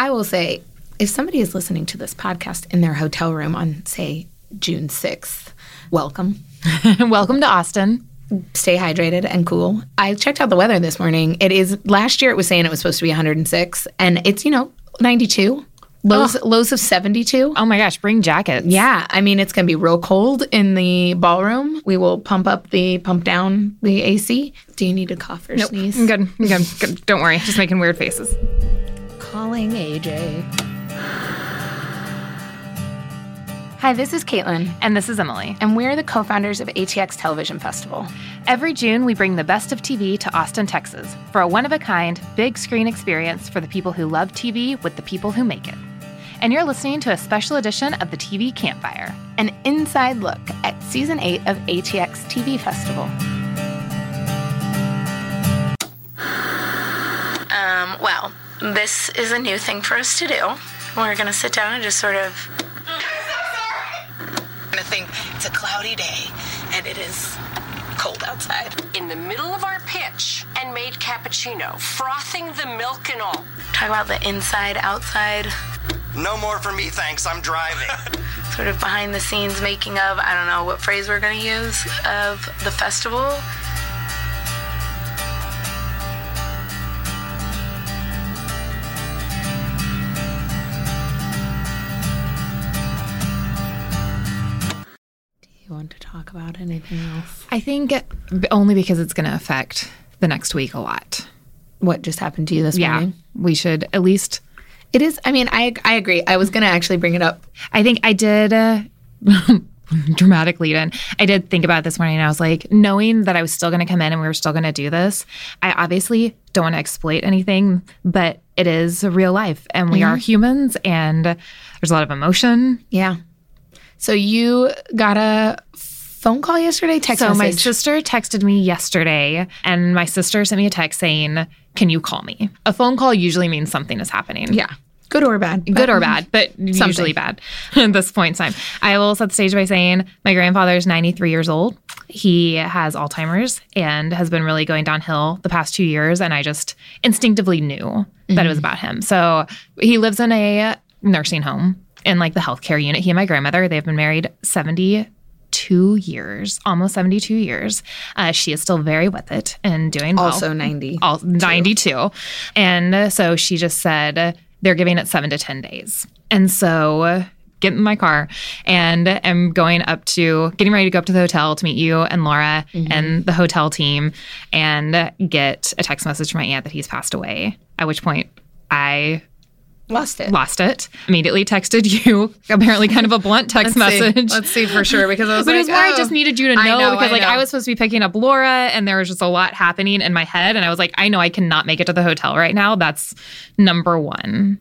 I will say, if somebody is listening to this podcast in their hotel room on, say, June 6th, welcome. Welcome to Austin. Stay hydrated and cool. I checked out the weather this morning. It is, last year it was saying it was supposed to be 106, and it's, you know, 92. Lows, lows of 72. Oh my gosh, bring jackets. Yeah, I mean it's going to be real cold in the ballroom. We will pump up the pump down the AC. Do you need a cough or Nope. sneeze? I'm good. I'm good. good. Don't worry. Just making weird faces. Calling AJ. Hi, this is Caitlin, And this is Emily. and we're the co-founders of ATX Television Festival. Every June, we bring the best of TV to Austin, Texas for a one of a kind, big screen experience for the people who love TV with the people who make it. And you're listening to a special edition of the TV Campfire. An inside look at season eight of ATX TV Festival. This is a new thing for us to do. We're gonna sit down and just sort of I'm gonna think it's a cloudy day and it is cold outside. in the middle of our pitch and made cappuccino, frothing the milk and all. Talk about the inside, outside, No more for me, thanks. I'm driving. sort of behind the scenes making of, I don't know what phrase we're gonna use, of the festival. Anything else? I think only because it's going to affect the next week a lot. What just happened to you this Yeah. morning? We should at least. It is, I mean, I, I agree. I was gonna actually bring it up. I think I did. Uh, dramatic lead in. I did think about it this morning and I was like, knowing that I was still going to come in and we were still going to do this, I obviously don't want to exploit anything, but it is real life and we are humans and there's a lot of emotion. Yeah. So you got a phone call yesterday, text So my sister texted me yesterday and my sister sent me a text saying, Can you call me? A phone call usually means something is happening. yeah, good or bad, Good or bad, but something. usually bad at this point in time. I will set the stage by saying my grandfather is 93 years old. He has Alzheimer's and has been really going downhill the past two years. And I just instinctively knew that it was mm-hmm. about him. So he lives in a nursing home in like the healthcare unit. He and my grandmother, they've been married 72 years, almost 72 years. Uh, she is still very with it and doing well Also ninety. all 92 and so she just said they're giving it seven to ten days and so get in my car and I'm going up to getting ready to go up to the hotel to meet you and laura and the hotel team and get a text message from my aunt that he's passed away at which point i Lost it. lost it immediately texted you apparently kind of a blunt text message Let's see for sure because I was but like, was more I oh. just needed you to know, know, because I like I was supposed to be picking up Laura and there was just a lot happening in my head and I was like, I know I cannot make it to the hotel right now. That's number one.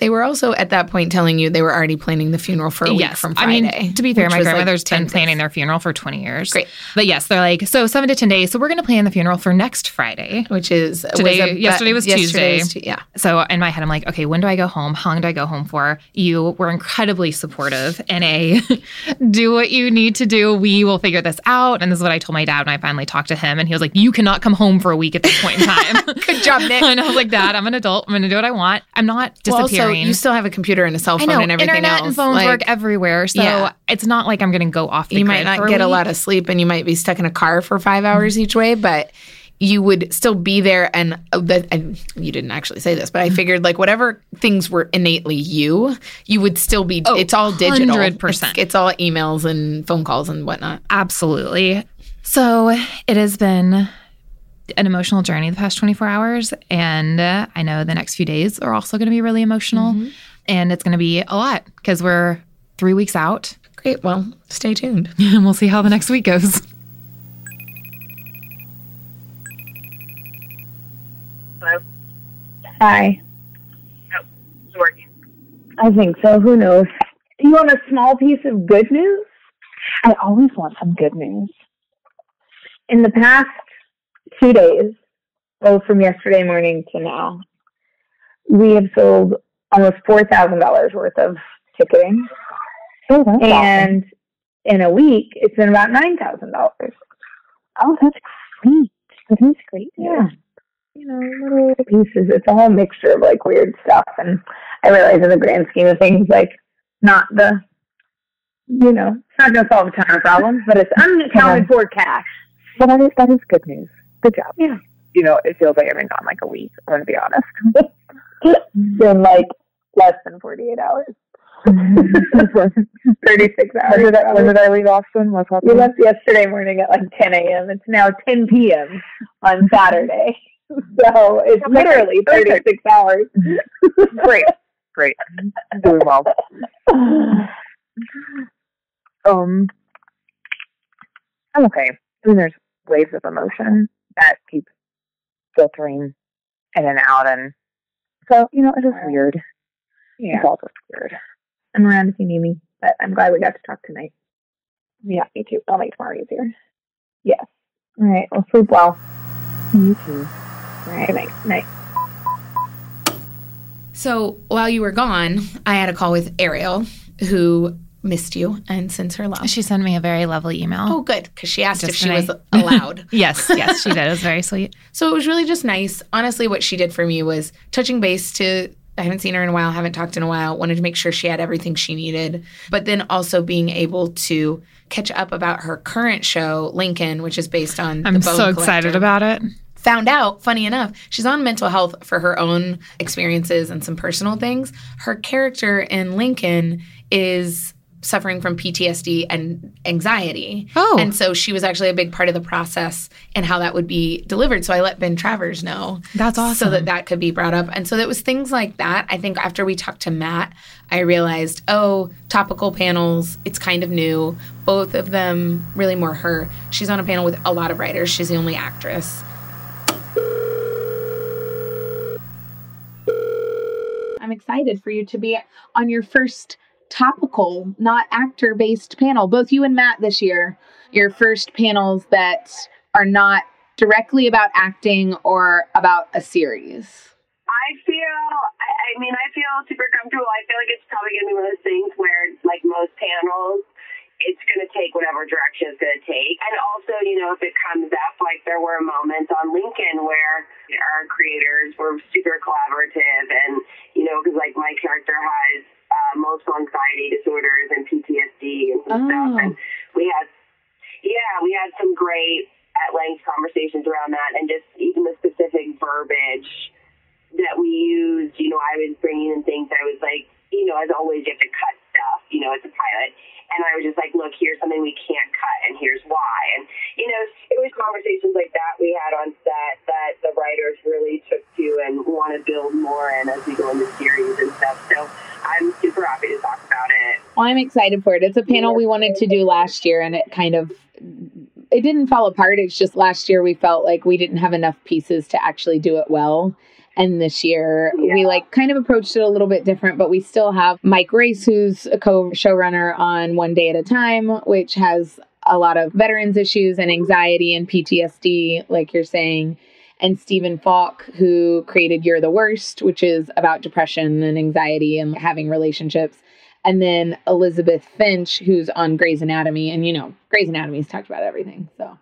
They were also at that point telling you they were already planning the funeral for a week yes. from I Friday. mean, to be fair, my was, like, been planning their funeral for 20 years. Great. But yes, they're like, so seven to 10 days. So we're going to plan the funeral for next Friday. which is Today- was a- yesterday was yesterday Tuesday. was Tu- yeah. So in my head, I'm like, okay, when do I go home? How long do I go home for? You were incredibly supportive and a do what you need to do. We will figure this out. And this is what I told my dad when I finally talked to him. And he was like, you cannot come home for a week at this point in time. Good job, Nick. and I was like, Dad, I'm an adult. I'm going to do what I want. I'm not Well, also, disappearing. you still have a computer and a cell phone and everything internet else. and phones Like, work everywhere, so Yeah. it's not like I'm going to go off. The you might not get a week. lot of sleep and you might be stuck in a car for five hours each way, but you would still be there. And, uh, that, and you didn't actually say this, but I figured like whatever things were innately you, you would still be. it's all digital. 100%. It's, it's all emails and phone calls and whatnot. Absolutely. So it has been an emotional journey the past 24 hours. And uh, I know the next few days are also going to be really emotional. And it's going to be a lot because we're three weeks out Great. Well, stay tuned. and we'll see how the next week goes. Hello? Hi. Oh, it's working. I think so. Who knows? Do you want a small piece of good news? I always want some good news. In the past two days, well, from yesterday morning to now, we have sold almost four thousand dollars worth of ticketing, Oh, that's awesome. and in a week, it's been about nine thousand dollars. Oh, that's great. That is great. Yeah. you know, little pieces. It's a whole mixture of like weird stuff. And I realize in the grand scheme of things, like not the, you know, it's not going to solve a ton of problems, but it's unaccounted for cash. But that is, that is good news. Good job. Yeah. You know, it feels like I've been gone like a week. I'm going to be honest. in like less than 48 hours. 36 hours. when, did I, when did I leave Austin? What's We happening? left yesterday morning at like 10 a.m. It's now 10 p.m. on Saturday. So it's literally 36 hours. Great. Great. Doing well. Um, I'm okay. I mean, there's waves of emotion that keep filtering in and out, and so you know, it is weird. Yeah. It's all just weird. I'm around if you need me, but I'm glad we got to talk tonight. Yeah, me too. I'll make tomorrow easier. Yes. All right. Well, sleep well. You too. All right. Good night. Night. So while you were gone, I had a call with Ariel, who missed you and sends her love. She sent me a very lovely email. Oh, good, because she asked if she today. was allowed. Yes, yes, she did. It was very sweet. So it was really just nice. Honestly, what she did for me was touching base to I haven't seen her in a while, haven't talked in a while, wanted to make sure she had everything she needed, but then also being able to catch up about her current show, Lincoln, which is based on I'm so excited Collector. about it. Found out, funny enough, she's on mental health for her own experiences and some personal things. Her character in Lincoln is suffering from PTSD and anxiety. Oh. And so she was actually a big part of the process and how that would be delivered. So I let Ben Travers know. That's awesome. So that that could be brought up. And so it was things like that. I think after we talked to Matt, I realized, oh, topical panels, it's kind of new. Both of them, really more her. She's on a panel with a lot of writers. She's the only actress. I'm excited for you to be on your first topical, not actor based panel. Both you and Matt this year, your first panels that are not directly about acting or about a series. I feel, I, mean, I feel super comfortable. I feel like it's probably going to be one of those things where, like most panels, it's going to take whatever direction it's going to take. And also, you know, if it comes up, like there were moments on Lincoln where our creators were super collaborative and, you know, because like my character has uh, multiple anxiety disorders and PTSD and some stuff. Oh. And we had, yeah, we had some great at length conversations around that and just even the specific verbiage that we used, you know, I was bringing in things I was like, you know, as always, you have to cut stuff, you know, it's a pilot. And I was just like, look, here's something we can't cut, and here's why. And, you know, it was conversations like that we had on set that the writers really took to and want to build more in as we go into series and stuff. So I'm super happy to talk about it. Well, I'm excited for it. It's a panel we wanted to do last year and it kind of it didn't fall apart. It's just last year we felt like we didn't have enough pieces to actually do it well. And this year we like kind of approached it a little bit different, but we still have Mike Royce, who's a co showrunner on One Day at a Time, which has a lot of veterans issues and anxiety and PTSD, like you're saying. And Stephen Falk, who created You're the Worst, which is about depression and anxiety and having relationships. And then Elizabeth Finch, who's on Grey's Anatomy. And you know, Grey's Anatomy's talked about everything. So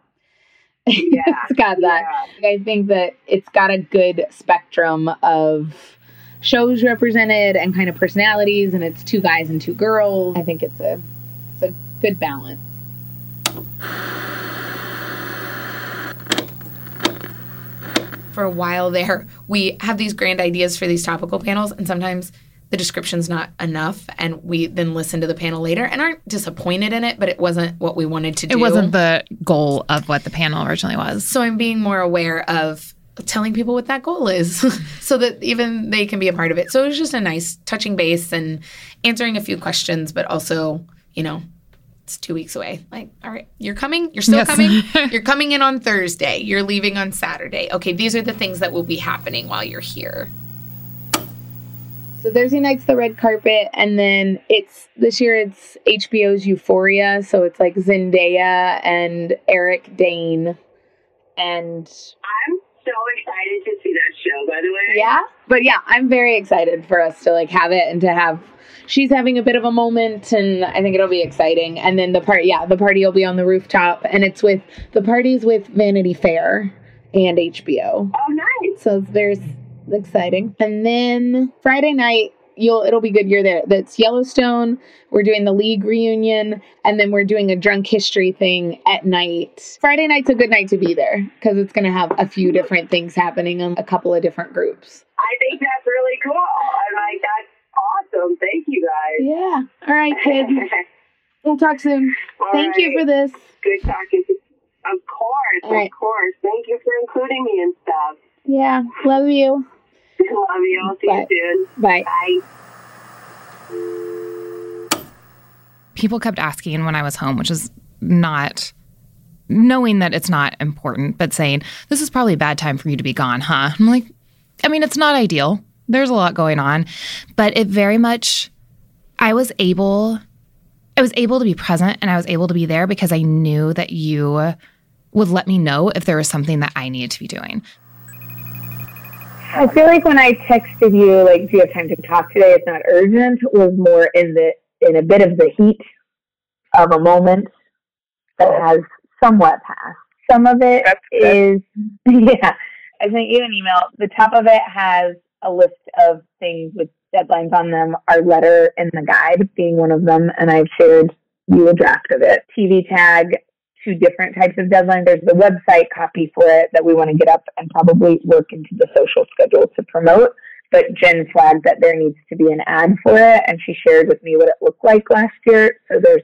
yeah, it's got that. I think that it's got a good spectrum of shows represented and kind of personalities, and it's two guys and two girls. I think it's a it's a good balance. For a while there, we have these grand ideas for these topical panels, and sometimes the description's not enough, and we then listen to the panel later and aren't disappointed in it, but it wasn't what we wanted to do. It wasn't the goal of what the panel originally was. So I'm being more aware of telling people what that goal is so that even they can be a part of it. So it was just a nice touching base and answering a few questions, but also, you know, it's two weeks away. Like, all right, you're coming, you're still Yes. coming, you're coming in on Thursday, you're leaving on Saturday. Okay, these are the things that will be happening while you're here. So Thursday night's the red carpet, and then it's this year it's HBO's Euphoria. So it's like Zendaya and Eric Dane, and I'm so excited to see that show, by the way. yeah, but yeah, I'm very excited for us to like have it and to have. She's having a bit of a moment, and I think it'll be exciting. And then the part, yeah, the party will be on the rooftop, and it's with the party's with Vanity Fair, and HBO. Oh, nice. So there's exciting. And then Friday night, you'll it'll be good you're there. That's Yellowstone. We're doing the league reunion, and then we're doing a drunk history thing at night. Friday night's a good night to be there because it's going to have a few different things happening in a couple of different groups. I think that's really cool. I'm like, that's awesome. Thank you guys. Yeah. All right, kids. we'll talk soon. All Thank you for this. Good talking. Of course, All right. of course. Thank you for including me and stuff. Yeah. Love you. Love you. See Bye. you soon. Bye. Bye. people kept asking when I was home, which is not knowing that it's not important, but saying, This is probably a bad time for you to be gone, huh? I'm like, I mean, it's not ideal. There's a lot going on, but it very much, I was able, I was able to be present and I was able to be there because I knew that you would let me know if there was something that I needed to be doing. I feel like when I texted you, like, do you have time to talk today? It's not urgent. Was more in the in a bit of the heat of a moment that has somewhat passed. Some of it is, yeah. I sent you an email. The top of it has a list of things with deadlines on them. Our letter in the guide being one of them, and I've shared you a draft of it. TV tag, two different types of deadlines. There's the website copy for it that we want to get up and probably work into the social schedule to promote. But Jen flagged that there needs to be an ad for it, and she shared with me what it looked like last year. So there's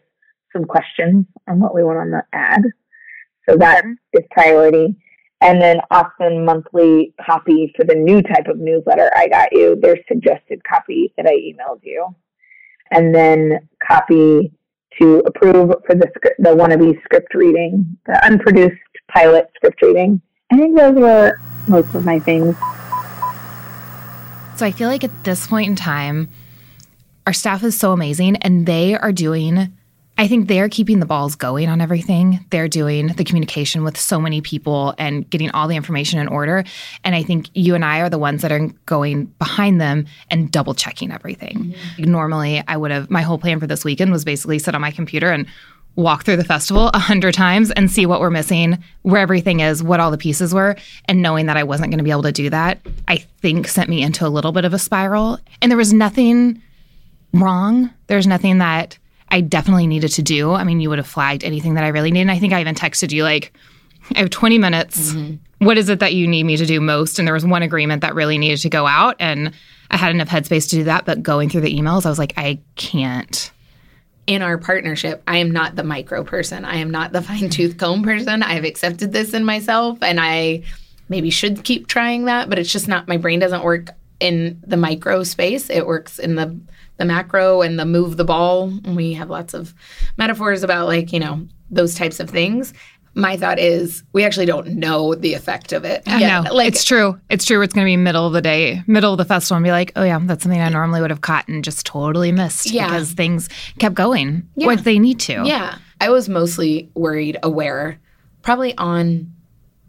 some questions on what we want on the ad. So that is priority. And then Austin monthly copy for the new type of newsletter I got you. There's suggested copy that I emailed you. And then copy to approve for the the wannabe script reading, the unproduced pilot script reading. I think those were most of my things. So I feel like at this point in time, our staff is so amazing and they are doing, I think they're keeping the balls going on everything. They're doing the communication with so many people and getting all the information in order. And I think you and I are the ones that are going behind them and double checking everything. Mm-hmm. Normally, I would have, my whole plan for this weekend was basically sit on my computer and walk through the festival a hundred times and see what we're missing, where everything is, what all the pieces were. And knowing that I wasn't going to be able to do that, I think sent me into a little bit of a spiral. And there was nothing wrong. There's nothing that I definitely needed to do. I mean, you would have flagged anything that I really needed. And I think I even texted you like, I have 20 minutes. Mm-hmm. What is it that you need me to do most? And there was one agreement that really needed to go out. And I had enough headspace to do that. But going through the emails, I was like, I can't. in our partnership, I am not the micro person. I am not the fine tooth comb person. I've accepted this in myself and I maybe should keep trying that, but it's just not my brain doesn't work in the micro space. It works in the the macro and the move the ball. And we have lots of metaphors about like, you know, those types of things. My thought is we actually don't know the effect of it. I yet. know. Like it's true. It's true. It's going to be middle of the day, middle of the festival, and be like, oh, yeah, that's something I normally would have caught and just totally missed Yeah. because things kept going Yeah. what they need to. Yeah. I was mostly worried, aware, probably on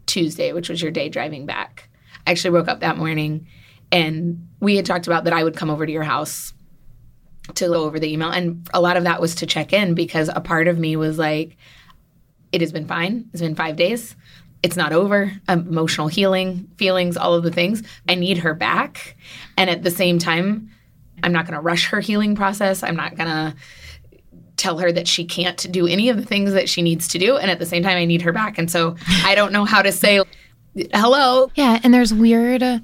Tuesday, which was your day driving back. I actually woke up that morning and we had talked about that I would come over to your house to go over the email. And a lot of that was to check in because a part of me was like, it has been fine. It's been five days. It's not over. Emotional healing, feelings, all of the things. I need her back. And at the same time, I'm not going to rush her healing process. I'm not going to tell her that she can't do any of the things that she needs to do. And at the same time, I need her back. And so I don't know how to say, hello. Yeah, and there's weird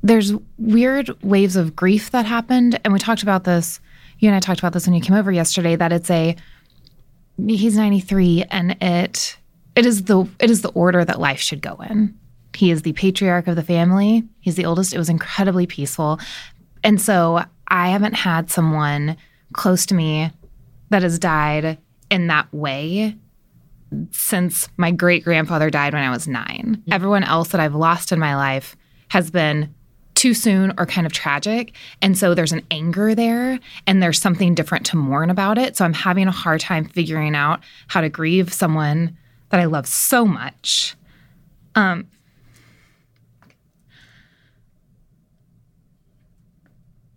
there's weird waves of grief that happened and we talked about this you and I talked about this when you came over yesterday that it's a he's 93 and it it is the it is the order that life should go in. He is the patriarch of the family. He's the oldest. It was incredibly peaceful. And so I haven't had someone close to me that has died in that way since my great grandfather died when I was nine. Mm-hmm. Everyone else that I've lost in my life has been too soon or kind of tragic. And so there's an anger there and there's something different to mourn about it. So I'm having a hard time figuring out how to grieve someone that I love so much. Um,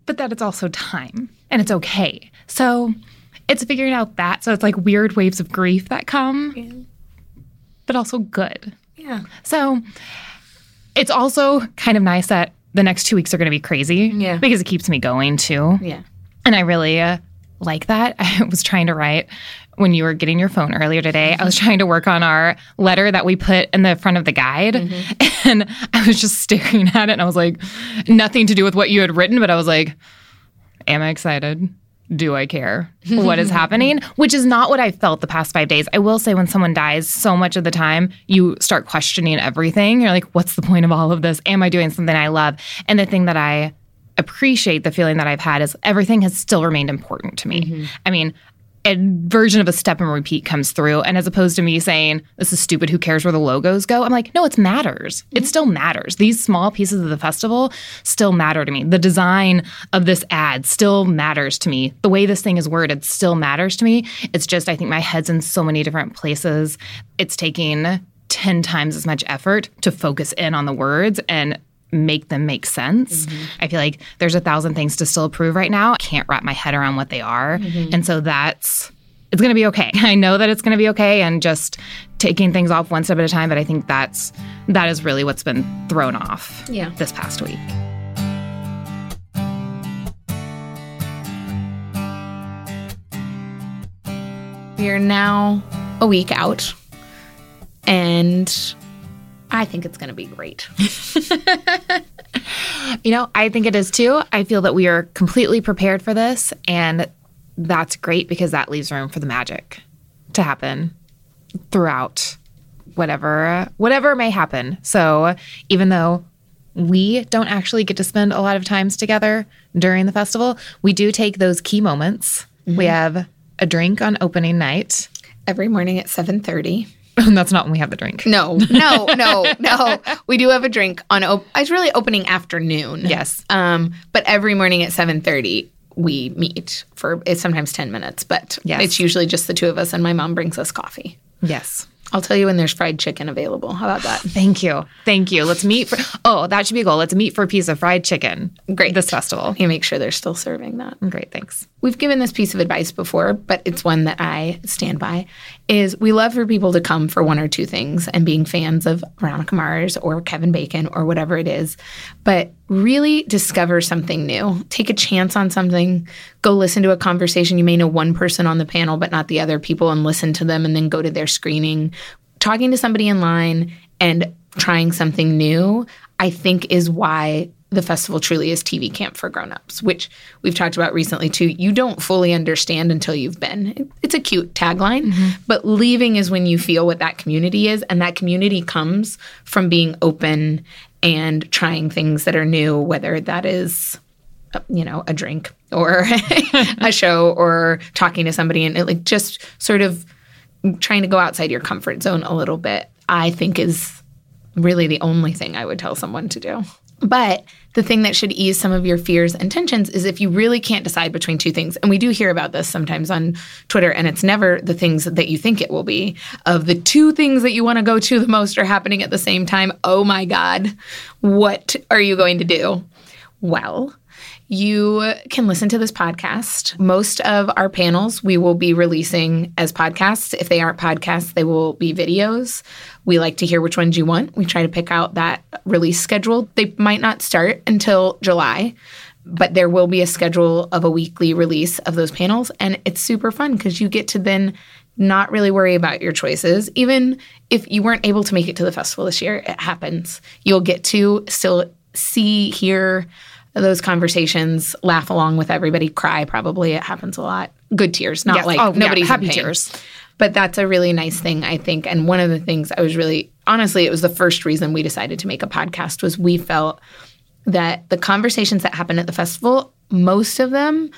but that it's also time and it's okay. So it's figuring out that. So it's like weird waves of grief that come, but also good. Yeah. So it's also kind of nice that the next two weeks are going to be crazy. Yeah. Because it keeps me going too. Yeah. And I really uh, like that. I was trying to write when you were getting your phone earlier today. I was trying to work on our letter that we put in the front of the guide. And I was just staring at it and I was like, nothing to do with what you had written, but I was like, am I excited? Do I care what is happening? Which is not what I felt the past five days. I will say, when someone dies, so much of the time you start questioning everything. You're like, what's the point of all of this? Am I doing something I love? And the thing that I appreciate the feeling that I've had is everything has still remained important to me. Mm-hmm. I mean, a version of a step and repeat comes through. And as opposed to me saying, this is stupid, who cares where the logos go? I'm like, no, it matters. It mm-hmm. still matters. These small pieces of the festival still matter to me. The design of this ad still matters to me. The way this thing is worded still matters to me. It's just, I think my head's in so many different places. It's taking 10 times as much effort to focus in on the words and make them make sense. Mm-hmm. I feel like there's a thousand things to still approve right now. I can't wrap my head around what they are. Mm-hmm. And so that's it's going to be okay. I know that it's going to be okay and just taking things off one step at a time, but I think that's that is really what's been thrown off Yeah. this past week. We are now a week out, and I think it's going to be great. You know, I think it is too. I feel that we are completely prepared for this and that's great because that leaves room for the magic to happen throughout whatever whatever may happen. So, even though we don't actually get to spend a lot of times together during the festival, we do take those key moments. We mm-hmm. have a drink on opening night. Every morning at 7:30. And that's not when we have the drink. No, no, no, no. We do have a drink on. Op- it's really opening afternoon. Yes. Um, but every morning at seven thirty we meet for it's sometimes ten minutes, but Yes. it's usually just the two of us, and my mom brings us coffee. Yes. I'll tell you when there's fried chicken available. How about that? Thank you. Thank you. Let's meet for Oh, that should be a goal. Let's meet for a piece of fried chicken. Great. This festival. You make sure they're still serving that. Great, thanks. We've given this piece of advice before, but it's one that I stand by. Is we love for people to come for one or two things and being fans of Veronica Mars or Kevin Bacon or whatever it is, but really discover something new. Take a chance on something. Go listen to a conversation. You may know one person on the panel, but not the other people, and listen to them and then go to their screening. Talking to somebody in line and trying something new, I think is why the festival truly is TV camp for grown-ups, which we've talked about recently too. You don't fully understand until you've been. It's a cute tagline, mm-hmm. but leaving is when you feel what that community is, and that community comes from being open and trying things that are new, whether that is you know, a drink or a show or talking to somebody and it, like just sort of trying to go outside your comfort zone a little bit, I think is really the only thing I would tell someone to do. But the thing that should ease some of your fears and tensions is if you really can't decide between two things. And we do hear about this sometimes on Twitter, and it's never the things that you think it will be. Of the two things that you want to go to the most are happening at the same time. Oh my God, what are you going to do? Well, you can listen to this podcast. Most of our panels we will be releasing as podcasts. If they aren't podcasts, they will be videos. We like to hear which ones you want. We try to pick out that release schedule. They might not start until July, but there will be a schedule of a weekly release of those panels. And it's super fun because you get to then not really worry about your choices. Even if you weren't able to make it to the festival this year, it happens. You'll get to still see, hear, those conversations, laugh along with everybody, cry probably. It happens a lot. Good tears, not Yes. like Oh, yeah, nobody's in happy tears. But that's a really nice thing, I think. And one of the things I was really honestly, it was the first reason we decided to make a podcast was we felt that the conversations that happen at the festival, most of them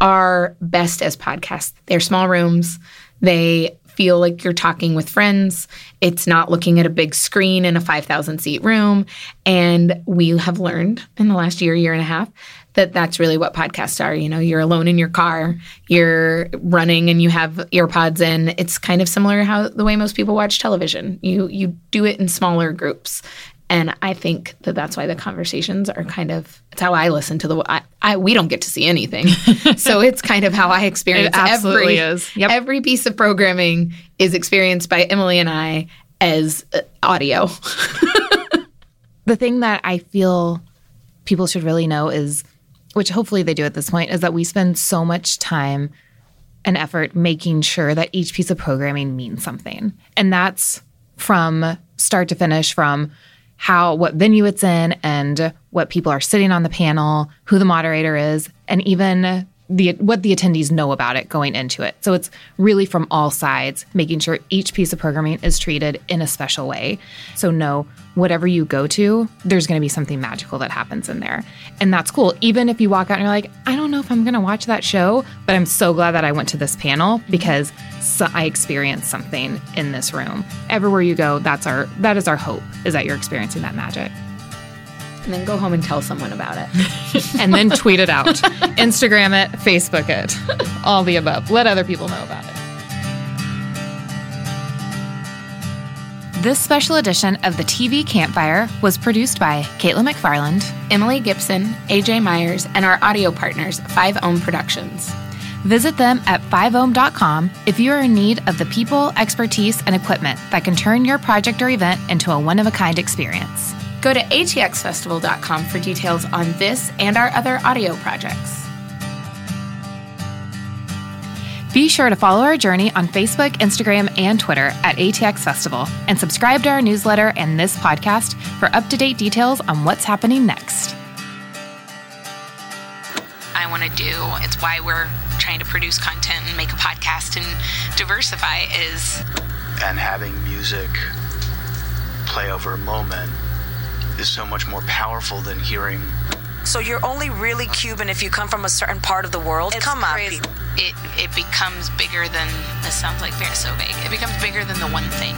are best as podcasts. They're small rooms. They feel like you're talking with friends. It's not looking at a big screen in a 5,000 seat room. And we have learned in the last year, year and a half, that that's really what podcasts are. You know, you're alone in your car, you're running and you have earpods in. It's kind of similar how the way most people watch television. You you do it in smaller groups. And I think that that's why the conversations are kind of it's how I listen to the I, I we don't get to see anything. so it's kind of how I experience It absolutely every is. Yep. every piece of programming is experienced by Emily and I as uh, audio. the thing that I feel people should really know is, which hopefully they do at this point, is that we spend so much time and effort making sure that each piece of programming means something. And that's from start to finish, from how what venue it's in and what people are sitting on the panel, who the moderator is, and even the what the attendees know about it going into it. So it's really from all sides, making sure each piece of programming is treated in a special way. So no, whatever you go to, there's going to be something magical that happens in there. And that's cool. Even if you walk out and you're like, I don't know if I'm going to watch that show, but I'm so glad that I went to this panel because so I experienced something in this room. Everywhere you go, that's our that is our hope is that you're experiencing that magic and then go home and tell someone about it. and then tweet it out, Instagram it, Facebook it, all the above. Let other people know about it. This special edition of the TV Campfire was produced by Caitlin McFarland, Emily Gipson, AJ Myers, and our audio partners, 5 Ohm Productions. Visit them at 5ohm.com if you are in need of the people, expertise, and equipment that can turn your project or event into a one of a kind experience. Go to atxfestival.com for details on this and our other audio projects. Be sure to follow our journey on Facebook, Instagram, and Twitter at ATX Festival, and subscribe to our newsletter and this podcast for up to date details on what's happening next. I want to do, it's why we're trying to produce content and make a podcast and diversify, is. And having music play over a moment is so much more powerful than hearing. So you're only really Cuban if you come from a certain part of the world. It's come crazy. on, It it becomes bigger than this sounds like very so vague. It becomes bigger than the one thing.